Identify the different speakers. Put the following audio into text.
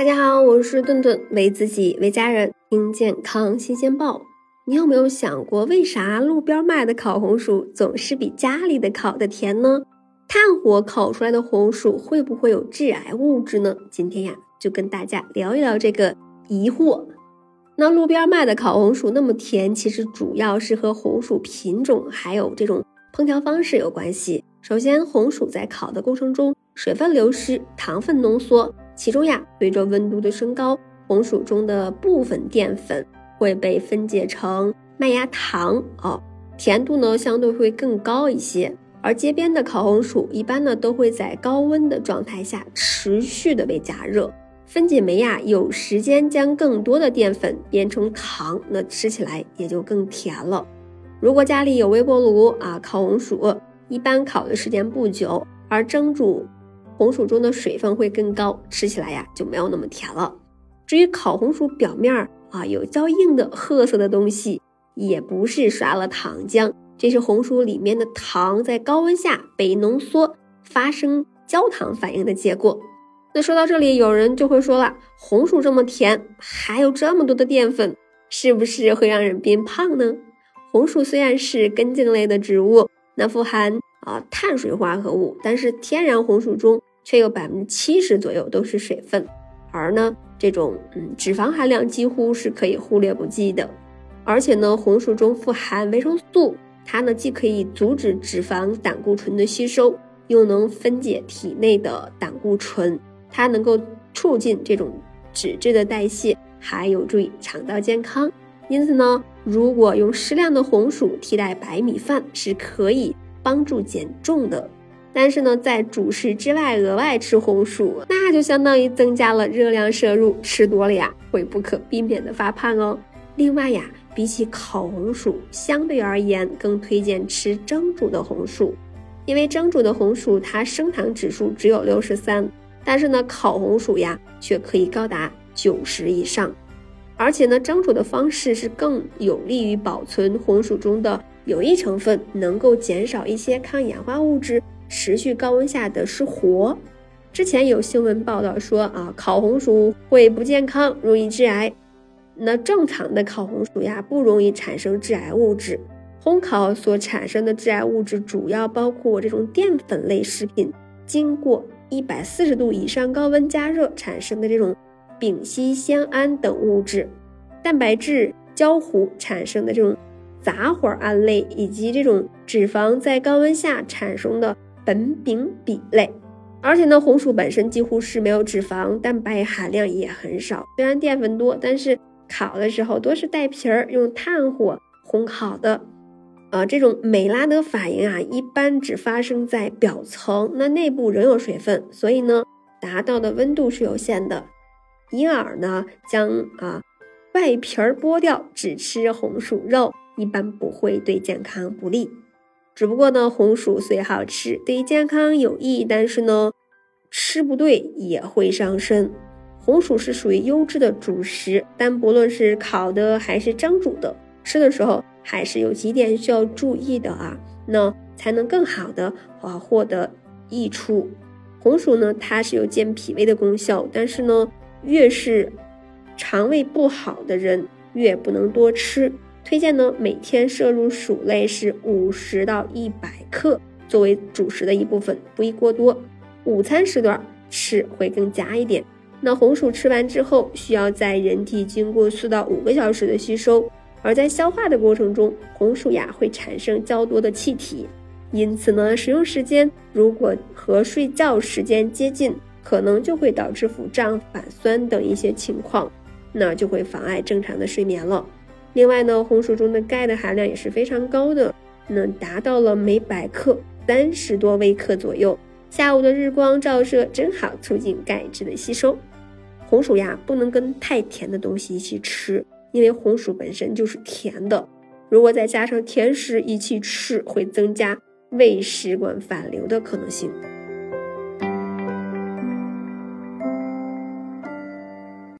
Speaker 1: 大家好，我是顿顿，为自己为家人听健康新鲜报。你有没有想过，为啥路边卖的烤红薯总是比家里的烤的甜呢？炭火烤出来的红薯会不会有致癌物质呢？今天呀，就跟大家聊一聊这个疑惑。那路边卖的烤红薯那么甜，其实主要是和红薯品种还有这种烹调方式有关系。首先，红薯在烤的过程中，水分流失，糖分浓缩。其中呀，随着温度的升高，红薯中的部分淀粉会被分解成麦芽糖哦，甜度呢相对会更高一些。而街边的烤红薯一般呢都会在高温的状态下持续的被加热，分解酶呀有时间将更多的淀粉变成糖，那吃起来也就更甜了。如果家里有微波炉啊，烤红薯一般烤的时间不久，而蒸煮。红薯中的水分会更高，吃起来呀就没有那么甜了。至于烤红薯表面啊有较硬的褐色的东西，也不是刷了糖浆，这是红薯里面的糖在高温下被浓缩，发生焦糖反应的结果。那说到这里，有人就会说了，红薯这么甜，还有这么多的淀粉，是不是会让人变胖呢？红薯虽然是根茎类的植物，那富含啊碳水化合物，但是天然红薯中。却有百分之七十左右都是水分，而呢，这种嗯脂肪含量几乎是可以忽略不计的。而且呢，红薯中富含维生素，它呢既可以阻止脂肪胆固醇的吸收，又能分解体内的胆固醇，它能够促进这种脂质的代谢，还有助于肠道健康。因此呢，如果用适量的红薯替代白米饭，是可以帮助减重的。但是呢，在主食之外额外吃红薯，那就相当于增加了热量摄入，吃多了呀，会不可避免的发胖哦。另外呀，比起烤红薯，相对而言更推荐吃蒸煮的红薯，因为蒸煮的红薯它升糖指数只有六十三，但是呢，烤红薯呀却可以高达九十以上，而且呢，蒸煮的方式是更有利于保存红薯中的有益成分，能够减少一些抗氧化物质。持续高温下的是活。之前有新闻报道说啊，烤红薯会不健康，容易致癌。那正常的烤红薯呀，不容易产生致癌物质。烘烤所产生的致癌物质主要包括这种淀粉类食品，经过一百四十度以上高温加热产生的这种丙烯酰胺等物质，蛋白质焦糊产生的这种杂环胺类，以及这种脂肪在高温下产生的。苯丙芘类，而且呢，红薯本身几乎是没有脂肪，蛋白含量也很少。虽然淀粉多，但是烤的时候多是带皮儿，用炭火烘烤的。呃，这种美拉德反应啊，一般只发生在表层，那内部仍有水分，所以呢，达到的温度是有限的。因而呢，将啊外皮儿剥掉，只吃红薯肉，一般不会对健康不利。只不过呢，红薯虽好吃，对健康有益，但是呢，吃不对也会伤身。红薯是属于优质的主食，但不论是烤的还是蒸煮的，吃的时候还是有几点需要注意的啊，那才能更好的啊获得益处。红薯呢，它是有健脾胃的功效，但是呢，越是肠胃不好的人，越不能多吃。推荐呢，每天摄入薯类是五十到一百克，作为主食的一部分，不宜过多。午餐时段吃会更佳一点。那红薯吃完之后，需要在人体经过四到五个小时的吸收，而在消化的过程中，红薯呀会产生较多的气体，因此呢，食用时间如果和睡觉时间接近，可能就会导致腹胀、反酸等一些情况，那就会妨碍正常的睡眠了。另外呢，红薯中的钙的含量也是非常高的，能达到了每百克三十多微克左右。下午的日光照射正好促进钙质的吸收。红薯呀，不能跟太甜的东西一起吃，因为红薯本身就是甜的，如果再加上甜食一起吃，会增加胃食管反流的可能性。